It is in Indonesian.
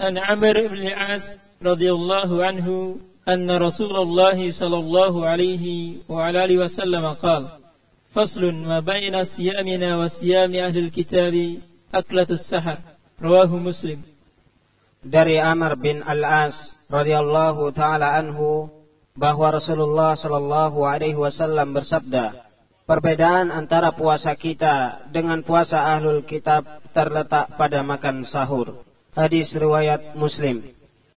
عن عمرو بن العاص رضي الله عنه أن رسول الله صلى الله عليه وعلى آله وسلم قال فصل ما بين صيامنا وصيام أهل الكتاب أكلة السحر رواه مسلم dari Amr bin Al-As radhiyallahu taala anhu bahwa Rasulullah shallallahu alaihi wasallam bersabda, perbedaan antara puasa kita dengan puasa ahlul kitab terletak pada makan sahur. Hadis riwayat Muslim.